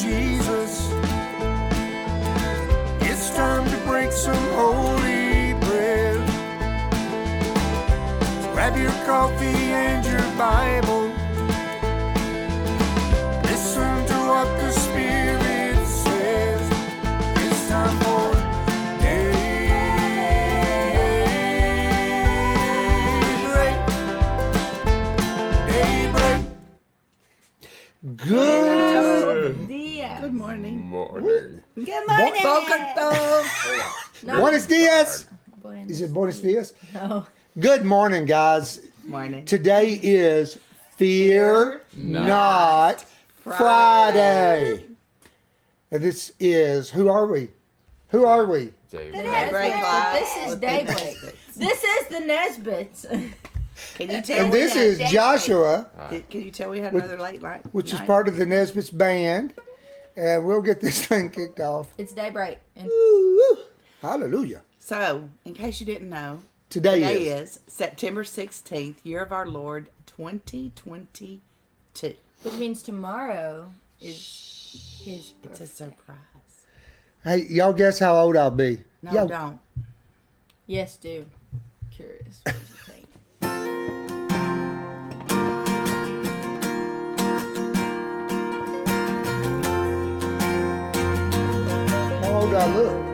Jesus. It's time to break some holy bread. Grab your coffee and your Bible. Listen to what the Spirit says. It's time for daybreak. Daybreak. Good morning. morning. Good morning. No. Buenos dias. Buenos- Is it Buenos dias? No. Good morning, guys. Morning. Today is Fear Not Friday. And this is, who are we? Who are we? Dave. The Daybreak This is with the Daybreak. This is the Nesbits. Can you tell? And we this is Joshua, Can can you tell we had another late night? which is night? part of the Nesbitt's band. And we'll get this thing kicked off. it's Daybreak. And Woo-woo. Hallelujah. So, in case you didn't know, Today, today is. is September sixteenth, year of our Lord, twenty twenty two. which means tomorrow is his It's a surprise. Hey, y'all guess how old I'll be? No, Y'all- don't. Yes, do. Curious. I look?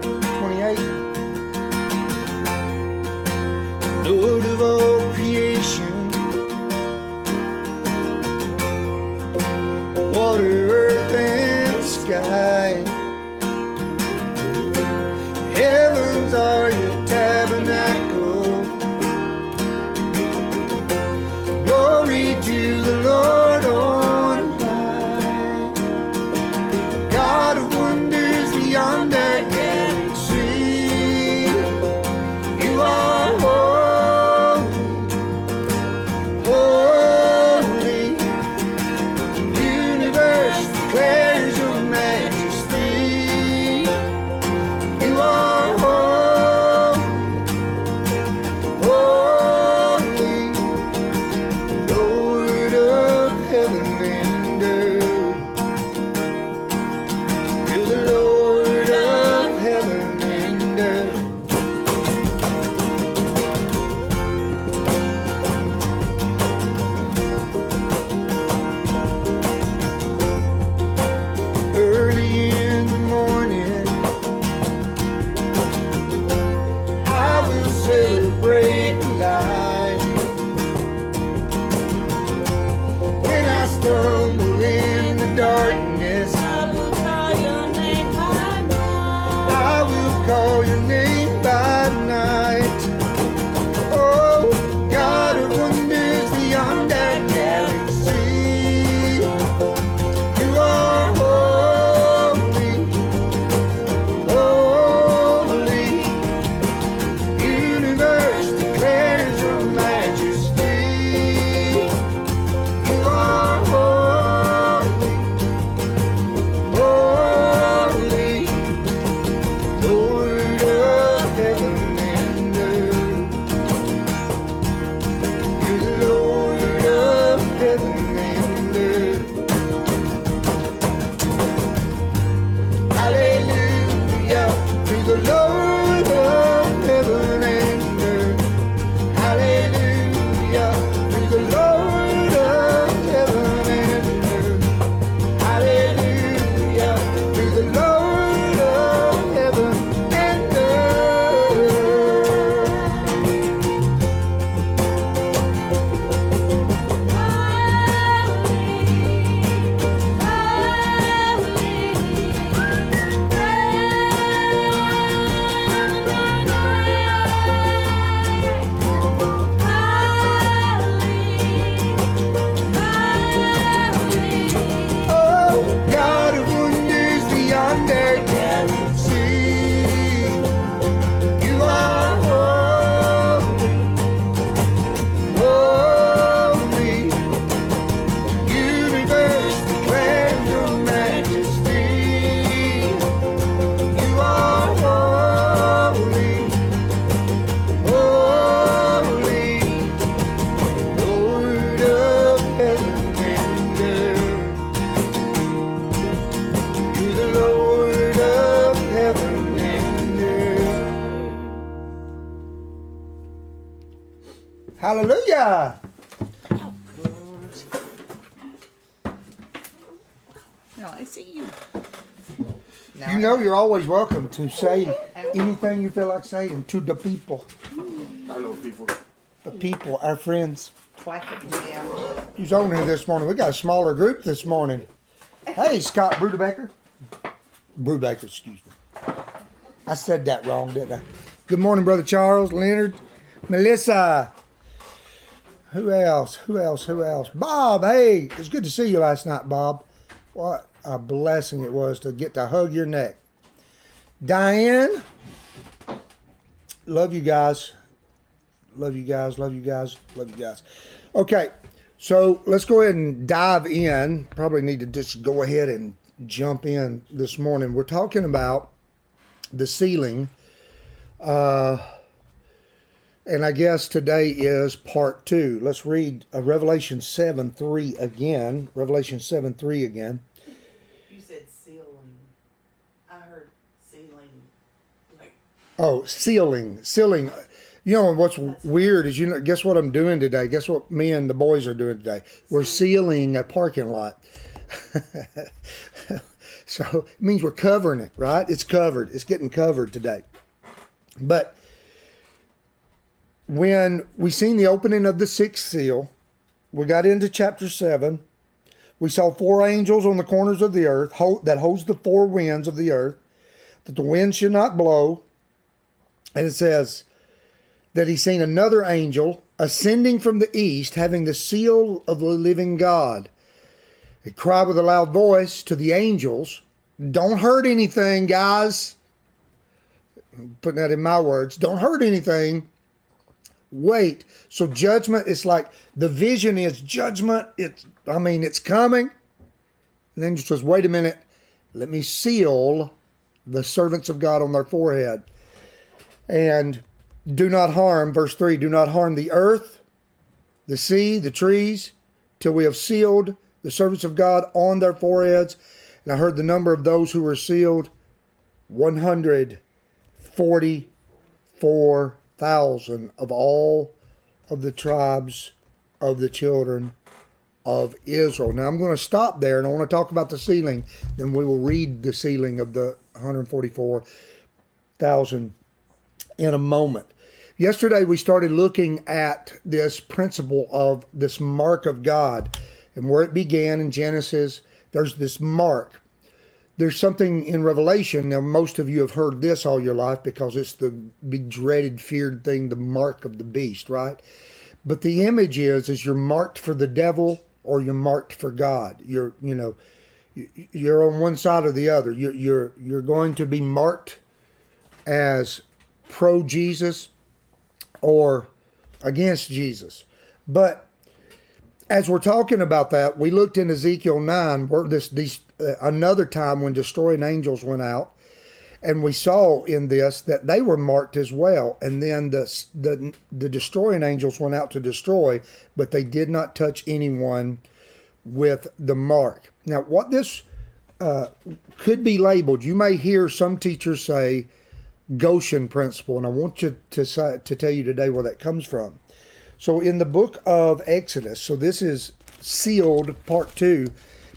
Hallelujah. No, I see you. Now You I- know you're always welcome to say anything you feel like saying to the people. Hello, people. The people, our friends. Quack it down. Who's on here this morning? We got a smaller group this morning. Hey, Scott Brudebecker. Brudebecker, excuse me. I said that wrong, didn't I? Good morning, Brother Charles, Leonard, Melissa. Who else? Who else? Who else? Bob, hey, it's good to see you last night, Bob. What a blessing it was to get to hug your neck. Diane, love you guys. Love you guys. Love you guys. Love you guys. Okay, so let's go ahead and dive in. Probably need to just go ahead and jump in this morning. We're talking about the ceiling. Uh, and I guess today is part two. Let's read uh, Revelation 7 3 again. Revelation 7 3 again. You said ceiling. I heard ceiling. Like, Oh, sealing, sealing. You know what's weird is you know. Guess what I'm doing today? Guess what me and the boys are doing today? We're sealing a parking lot. so it means we're covering it, right? It's covered. It's getting covered today. But when we seen the opening of the sixth seal, we got into chapter seven. We saw four angels on the corners of the earth that holds the four winds of the earth, that the wind should not blow. And it says that he seen another angel ascending from the east, having the seal of the living God. He cried with a loud voice to the angels, Don't hurt anything, guys. I'm putting that in my words. Don't hurt anything. Wait. So judgment is like the vision is judgment. It's I mean, it's coming. And then just says, wait a minute, let me seal the servants of God on their forehead. And do not harm, verse 3 do not harm the earth, the sea, the trees, till we have sealed the servants of God on their foreheads. And I heard the number of those who were sealed 144,000 of all of the tribes of the children of Israel. Now I'm going to stop there and I want to talk about the sealing. Then we will read the sealing of the 144,000 in a moment. Yesterday we started looking at this principle of this mark of God and where it began in Genesis. There's this mark. There's something in Revelation. Now, most of you have heard this all your life because it's the big dreaded, feared thing, the mark of the beast, right? But the image is is you're marked for the devil or you're marked for God. You're you know you- you're on one side or the other. You're you're you're going to be marked as pro Jesus or against Jesus. But as we're talking about that, we looked in Ezekiel nine where this these another time when destroying angels went out, and we saw in this that they were marked as well. And then the the the destroying angels went out to destroy, but they did not touch anyone with the mark. Now, what this uh, could be labeled, you may hear some teachers say Goshen principle, and I want you to say, to tell you today where that comes from. So, in the book of Exodus, so this is sealed part two,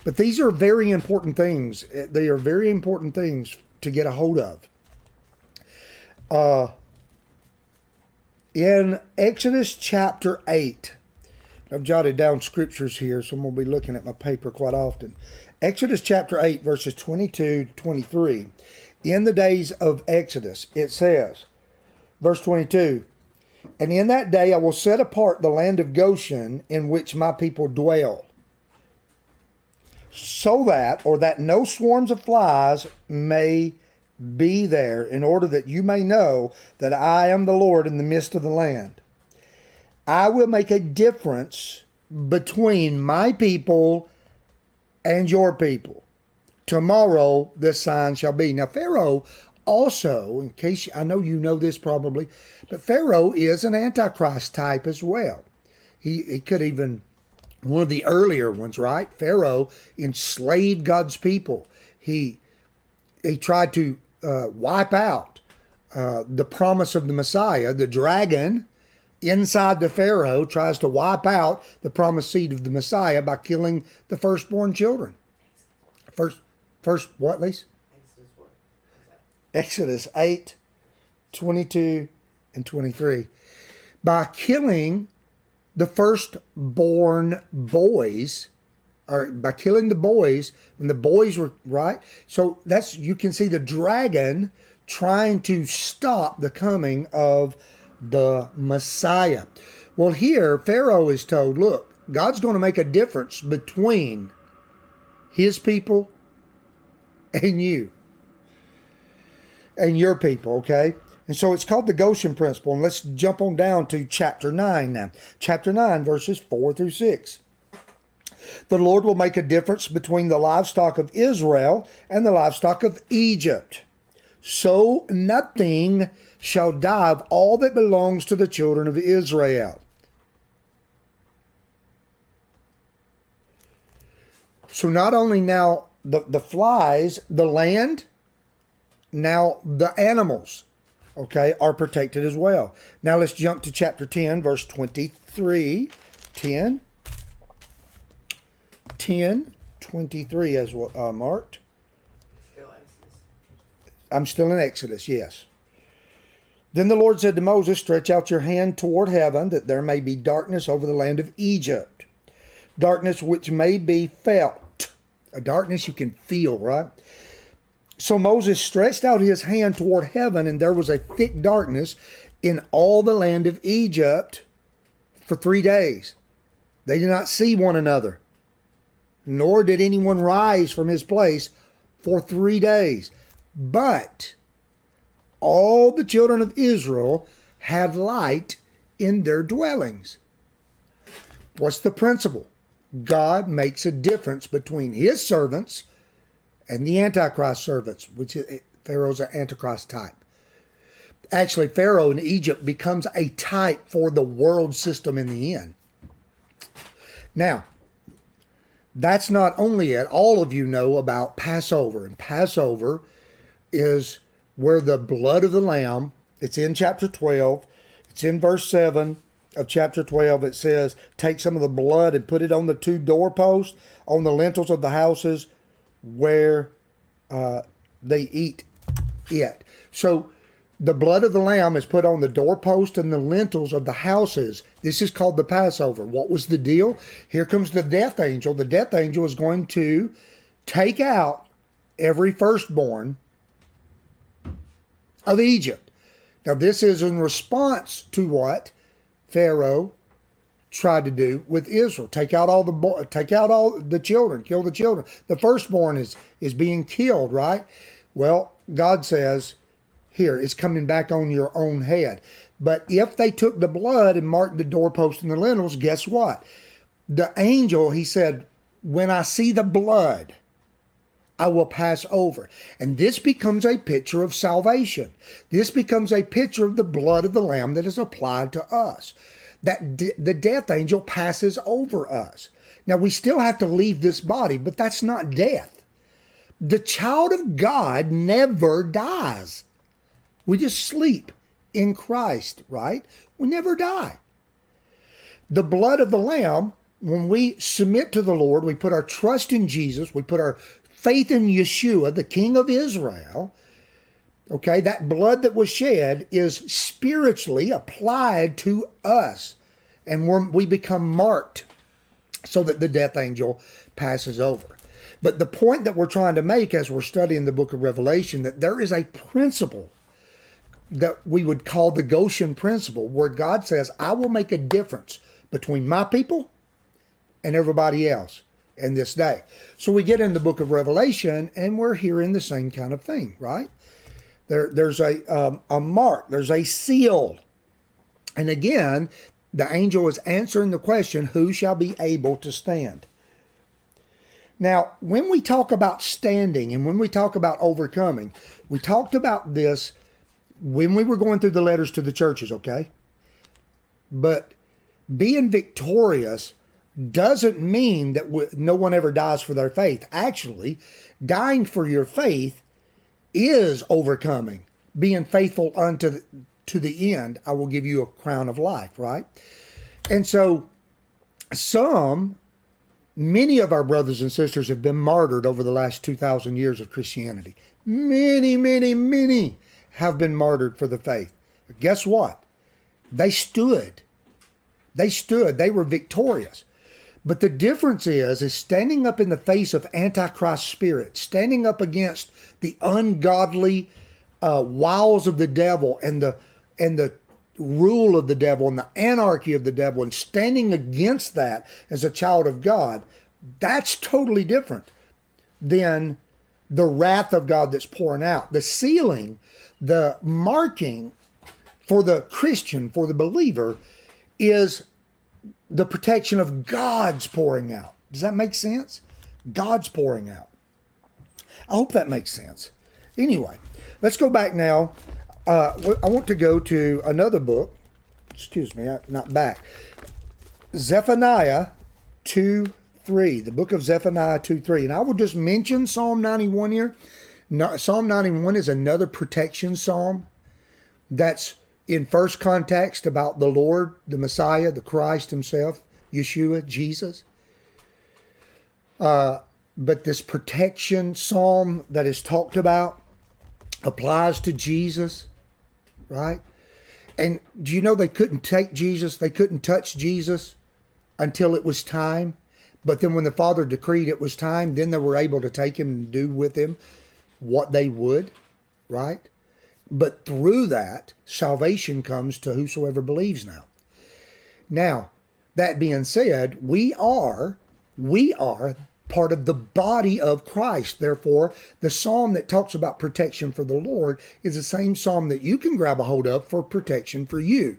but these are very important things. Eh, They are very important things to get a hold of. Uh, in Exodus chapter 8, I've jotted down scriptures here, so I'm going to be looking at my paper quite often. Exodus chapter 8, verses 22 to 23. In the days of Exodus, it says, verse 22, And in that day I will set apart the land of Goshen in which my people dwell, so that, or that no swarms of flies may be there, in order that you may know that I am the Lord in the midst of the land. I will make a difference between my people and your people. Tomorrow this sign shall be. Now, Pharaoh also, in case I know you know this probably, but Pharaoh is an Antichrist type as well. He, he could even, one of the earlier ones, right? Pharaoh enslaved God's people. He, he tried to uh, wipe out uh, the promise of the Messiah, the dragon inside the Pharaoh tries to wipe out the promised seed of the Messiah by killing the firstborn children. First, first what, Lisa? Exodus 8, 22, and 23. By killing the firstborn boys, or by killing the boys, when the boys were right. So that's you can see the dragon trying to stop the coming of the Messiah. Well, here Pharaoh is told, look, God's going to make a difference between his people and you and your people, okay? And so it's called the Goshen principle. And let's jump on down to chapter 9 now. Chapter 9, verses 4 through 6. The Lord will make a difference between the livestock of Israel and the livestock of Egypt. So nothing shall die of all that belongs to the children of Israel. So not only now the, the flies, the land, now the animals, okay, are protected as well. Now let's jump to chapter 10, verse 23. 10. 10, 23 as well, uh, marked. I'm still in Exodus, yes. Then the Lord said to Moses, Stretch out your hand toward heaven, that there may be darkness over the land of Egypt, darkness which may be felt, a darkness you can feel, right? So Moses stretched out his hand toward heaven, and there was a thick darkness in all the land of Egypt for three days. They did not see one another, nor did anyone rise from his place for three days. But all the children of Israel had light in their dwellings. What's the principle? God makes a difference between his servants and the Antichrist servants, which is Pharaoh's an Antichrist type. Actually, Pharaoh in Egypt becomes a type for the world system in the end. Now, that's not only it. All of you know about Passover, and Passover is where the blood of the lamb, it's in chapter 12, it's in verse 7 of chapter 12. It says, Take some of the blood and put it on the two doorposts, on the lintels of the houses where uh, they eat it. So the blood of the lamb is put on the doorpost and the lintels of the houses. This is called the Passover. What was the deal? Here comes the death angel. The death angel is going to take out every firstborn of Egypt. Now, this is in response to what Pharaoh tried to do with Israel. Take out all the take out all the children, kill the children. The firstborn is is being killed, right? Well, God says, here it's coming back on your own head. But if they took the blood and marked the doorpost and the lintels, guess what? The angel, he said, when I see the blood, I will pass over. And this becomes a picture of salvation. This becomes a picture of the blood of the Lamb that is applied to us. That d- the death angel passes over us. Now, we still have to leave this body, but that's not death. The child of God never dies. We just sleep in Christ, right? We never die. The blood of the Lamb, when we submit to the Lord, we put our trust in Jesus, we put our faith in Yeshua, the King of Israel, okay, that blood that was shed is spiritually applied to us. And we're, we become marked so that the death angel passes over. But the point that we're trying to make as we're studying the book of Revelation, that there is a principle that we would call the Goshen principle, where God says, I will make a difference between my people and everybody else in this day. So we get in the book of Revelation and we're hearing the same kind of thing, right? There, there's a um, a mark, there's a seal, and again, the angel is answering the question, "Who shall be able to stand?" Now, when we talk about standing and when we talk about overcoming, we talked about this when we were going through the letters to the churches, okay? But being victorious doesn't mean that no one ever dies for their faith. Actually, dying for your faith is overcoming, being faithful unto to the end, I will give you a crown of life, right? And so, some, many of our brothers and sisters have been martyred over the last 2,000 years of Christianity. Many, many, many have been martyred for the faith. But guess what? They stood. They stood. They were victorious. But the difference is, is standing up in the face of antichrist spirit, standing up against the ungodly uh, wiles of the devil and the and the rule of the devil and the anarchy of the devil, and standing against that as a child of God, that's totally different than the wrath of God that's pouring out. The sealing, the marking for the Christian, for the believer, is the protection of God's pouring out. Does that make sense? God's pouring out. I hope that makes sense. Anyway, let's go back now. Uh, I want to go to another book. Excuse me, not back. Zephaniah 2 3, the book of Zephaniah 2 3. And I will just mention Psalm 91 here. No, psalm 91 is another protection psalm that's in first context about the Lord, the Messiah, the Christ Himself, Yeshua, Jesus. Uh, but this protection psalm that is talked about applies to Jesus, right? And do you know they couldn't take Jesus? They couldn't touch Jesus until it was time. But then when the Father decreed it was time, then they were able to take him and do with him what they would, right? But through that, salvation comes to whosoever believes now. Now, that being said, we are, we are part of the body of Christ. Therefore, the psalm that talks about protection for the Lord is the same psalm that you can grab a hold of for protection for you.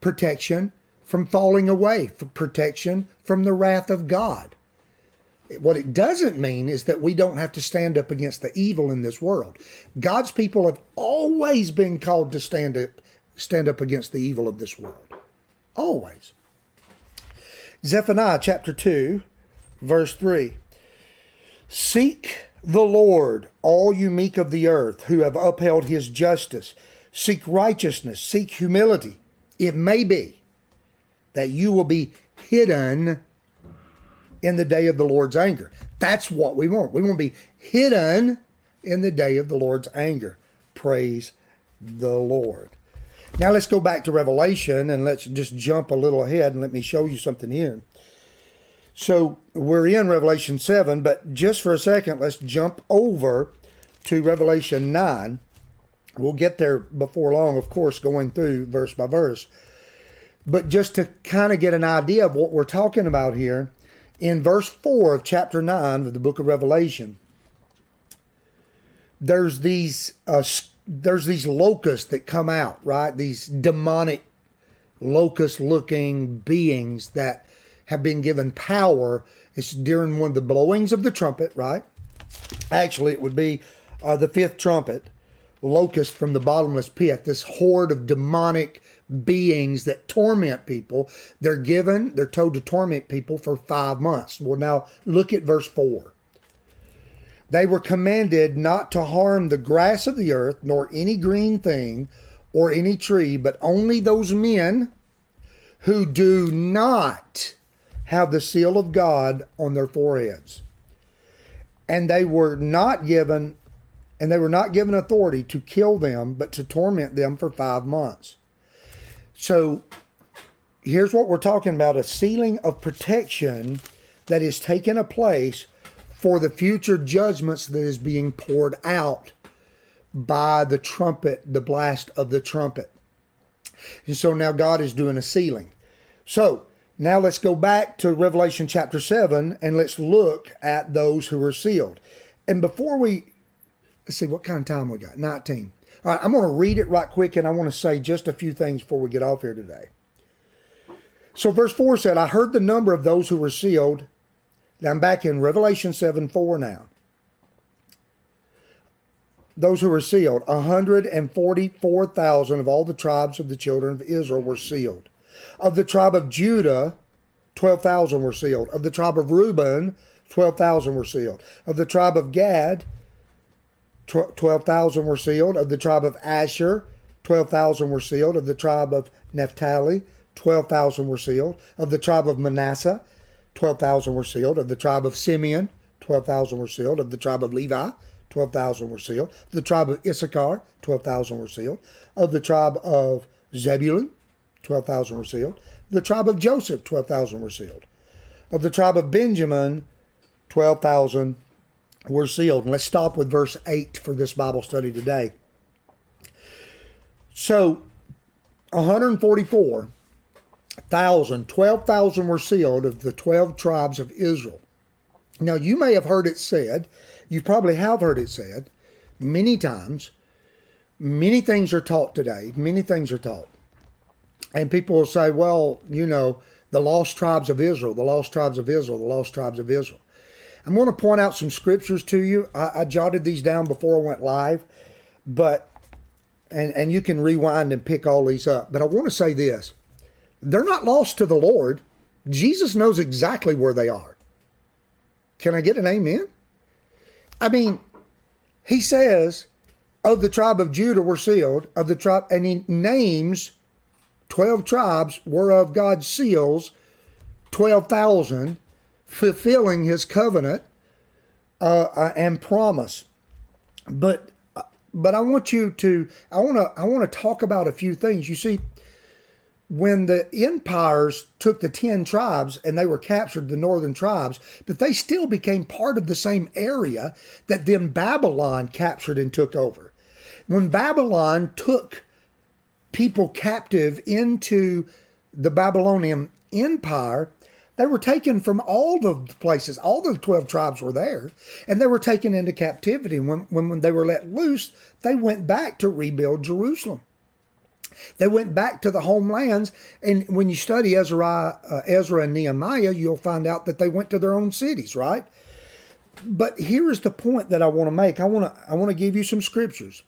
Protection from falling away, protection from the wrath of God. What it doesn't mean is that we don't have to stand up against the evil in this world. God's people have always been called to stand up stand up against the evil of this world. Always. Zephaniah chapter 2, verse 3. Seek the Lord, all you meek of the earth, who have upheld his justice. Seek righteousness, seek humility. It may be that you will be hidden in the day of the Lord's anger. That's what we want. We want to be hidden in the day of the Lord's anger. Praise the Lord. Now let's go back to Revelation and let's just jump a little ahead and let me show you something here. So we're in Revelation 7, but just for a second, let's jump over to Revelation 9. We'll get there before long, of course, going through verse by verse. But just to kind of get an idea of what we're talking about here, in verse 4 of chapter 9 of the book of Revelation, there's these uh, there's these locusts that come out, right? These demonic locust looking beings that have been given power. It's during one of the blowings of the trumpet, right? Actually, it would be uh, the fifth trumpet, locust from the bottomless pit, this horde of demonic beings that torment people. They're given, they're told to torment people for five months. Well, now look at verse 4. They were commanded not to harm the grass of the earth, nor any green thing, or any tree, but only those men who do not have the seal of God on their foreheads. And they were not given and they were not given authority to kill them, but to torment them for five months. So here's what we're talking about a sealing of protection that is taking a place for the future judgments that is being poured out by the trumpet, the blast of the trumpet. And so now God is doing a sealing. So now let's go back to Revelation chapter 7 and let's look at those who are sealed. And before we let's see what kind of time we got 19. All right, I'm going to read it right quick and I want to say just a few things before we get off here today. So, verse 4 said, I heard the number of those who were sealed. Now I'm back in Revelation 7 4 now. Those who were sealed, 144,000 of all the tribes of the children of Israel were sealed. Of the tribe of Judah, 12,000 were sealed. Of the tribe of Reuben, 12,000 were sealed. Of the tribe of Gad, 12,000 were sealed. Of the tribe of Asher, 12,000 were sealed. Of the tribe of Naphtali, 12,000 were sealed. Of the tribe of Manasseh, 12,000 were sealed. Of the tribe of Simeon, 12,000 were sealed. Of the tribe of Levi, 12,000 were sealed. Of the tribe of Issachar, 12,000 were sealed. Of the tribe of Zebulun, 12,000 were sealed. The tribe of Joseph, 12,000 were sealed. Of the tribe of Benjamin, 12,000 were sealed. And let's stop with verse 8 for this Bible study today. So 144,000, 12,000 were sealed of the 12 tribes of Israel. Now, you may have heard it said, you probably have heard it said many times. Many things are taught today. Many things are taught. And people will say, well, you know, the lost tribes of Israel, the lost tribes of Israel, the lost tribes of Israel. I'm going to point out some scriptures to you. I, I jotted these down before I went live, but and and you can rewind and pick all these up. But I want to say this: they're not lost to the Lord. Jesus knows exactly where they are. Can I get an amen? I mean, he says, of the tribe of Judah were sealed, of the tribe, and he names 12 tribes whereof God seals 12,000, fulfilling his covenant uh, uh, and promise. But but I want you to I want to I want to talk about a few things. You see, when the empires took the 10 tribes and they were captured the northern tribes but they still became part of the same area that then babylon captured and took over when babylon took people captive into the babylonian empire they were taken from all the places all the 12 tribes were there and they were taken into captivity when, when, when they were let loose they went back to rebuild jerusalem they went back to the homelands, and when you study Ezra, uh, Ezra and Nehemiah, you'll find out that they went to their own cities, right? But here is the point that I want to make. I want to I want to give you some scriptures,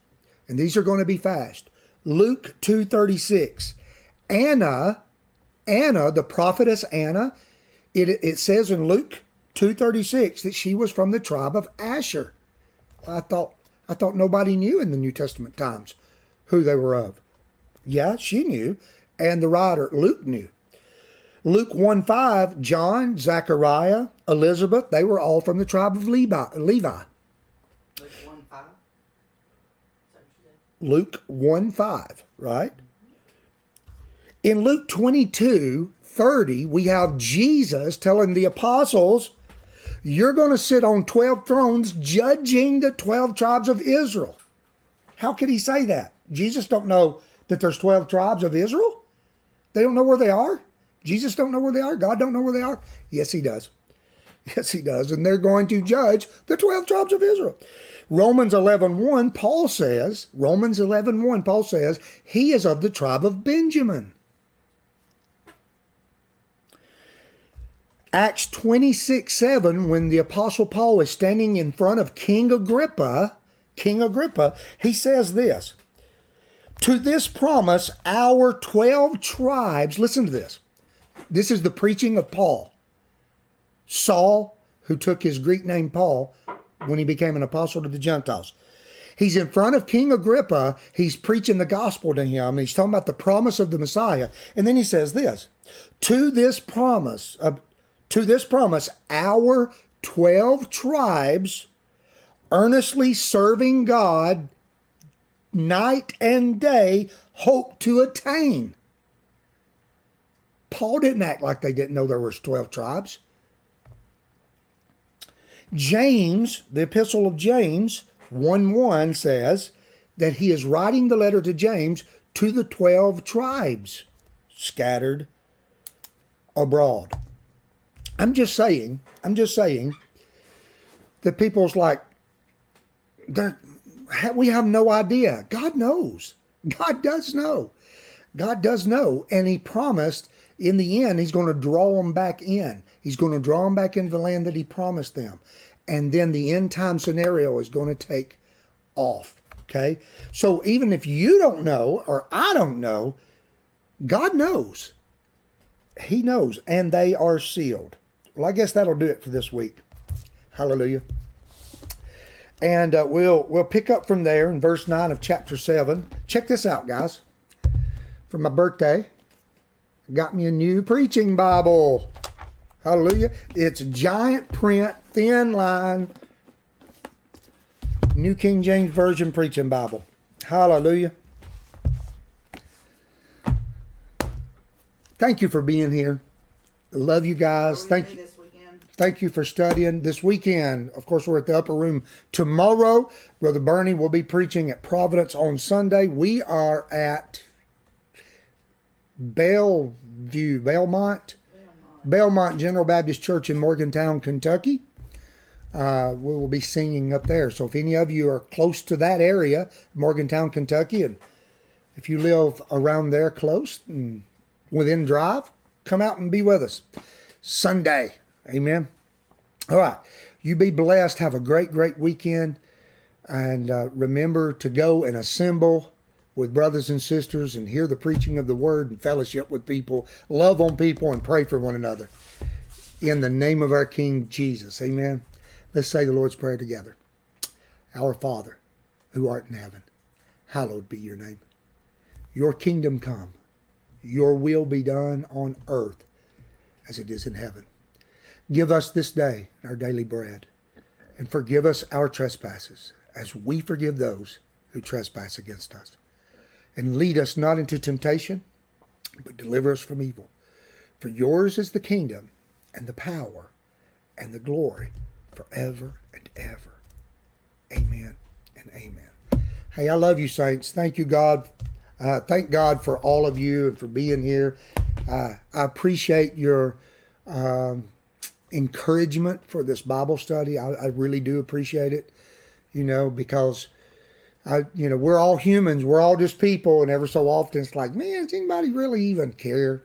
and these are going to be fast. Luke two thirty six, Anna, Anna, the prophetess Anna, it it says in Luke two thirty six that she was from the tribe of Asher. I thought I thought nobody knew in the New Testament times who they were of. Yeah, she knew. And the writer, Luke, knew. Luke 1 5, John, Zechariah, Elizabeth, they were all from the tribe of Levi. Levi. Luke 1 5. Luke 1 5, right? In Luke 22 30, we have Jesus telling the apostles, You're going to sit on 12 thrones judging the 12 tribes of Israel. How could he say that? Jesus don't know that there's 12 tribes of Israel? They don't know where they are? Jesus don't know where they are? God don't know where they are? Yes, he does. Yes, he does. And they're going to judge the 12 tribes of Israel. Romans 11 1, Paul says, Romans 11 1, Paul says, he is of the tribe of Benjamin. Acts 26 7, when the Apostle Paul is standing in front of King Agrippa, King Agrippa, he says this To this promise, our 12 tribes, listen to this. This is the preaching of Paul. Saul, who took his Greek name Paul when he became an apostle to the Gentiles. He's in front of King Agrippa. He's preaching the gospel to him. He's talking about the promise of the Messiah. And then he says this To this promise, uh, to this promise, our 12 tribes earnestly serving God night and day hope to attain. Paul didn't act like they didn't know there was 12 tribes. James, the epistle of James 1 1 says that he is writing the letter to James to the 12 tribes scattered abroad. I'm just saying, I'm just saying that people's like, they're, we have no idea. God knows. God does know. God does know. And he promised in the end, he's going to draw them back in. He's going to draw them back into the land that he promised them. And then the end time scenario is going to take off. Okay. So even if you don't know, or I don't know, God knows. He knows. And they are sealed. Well, I guess that'll do it for this week. Hallelujah. And uh, we'll we'll pick up from there in verse nine of chapter seven. Check this out, guys. For my birthday, I got me a new preaching Bible. Hallelujah! It's giant print, thin line, New King James Version preaching Bible. Hallelujah! Thank you for being here. Love you guys. Thank you. Thank you for studying this weekend. Of course, we're at the upper room tomorrow. Brother Bernie will be preaching at Providence on Sunday. We are at Bellevue, Belmont, Belmont General Baptist Church in Morgantown, Kentucky. Uh, we will be singing up there. So if any of you are close to that area, Morgantown, Kentucky, and if you live around there close and within drive, come out and be with us Sunday. Amen. All right. You be blessed. Have a great, great weekend. And uh, remember to go and assemble with brothers and sisters and hear the preaching of the word and fellowship with people, love on people, and pray for one another. In the name of our King Jesus. Amen. Let's say the Lord's Prayer together. Our Father, who art in heaven, hallowed be your name. Your kingdom come, your will be done on earth as it is in heaven. Give us this day our daily bread, and forgive us our trespasses, as we forgive those who trespass against us. And lead us not into temptation, but deliver us from evil. For yours is the kingdom, and the power, and the glory, forever and ever. Amen and amen. Hey, I love you, saints. Thank you, God. Uh, thank God for all of you and for being here. Uh, I appreciate your um, encouragement for this Bible study. I, I really do appreciate it, you know, because I, you know, we're all humans. We're all just people, and ever so often it's like, man, does anybody really even care?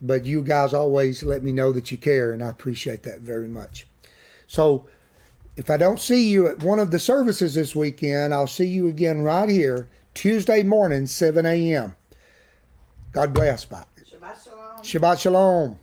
But you guys always let me know that you care, and I appreciate that very much. So, if I don't see you at one of the services this weekend, I'll see you again right here Tuesday morning, 7 a.m. God bless. Bye. Shabbat shalom. Shabbat Shalom.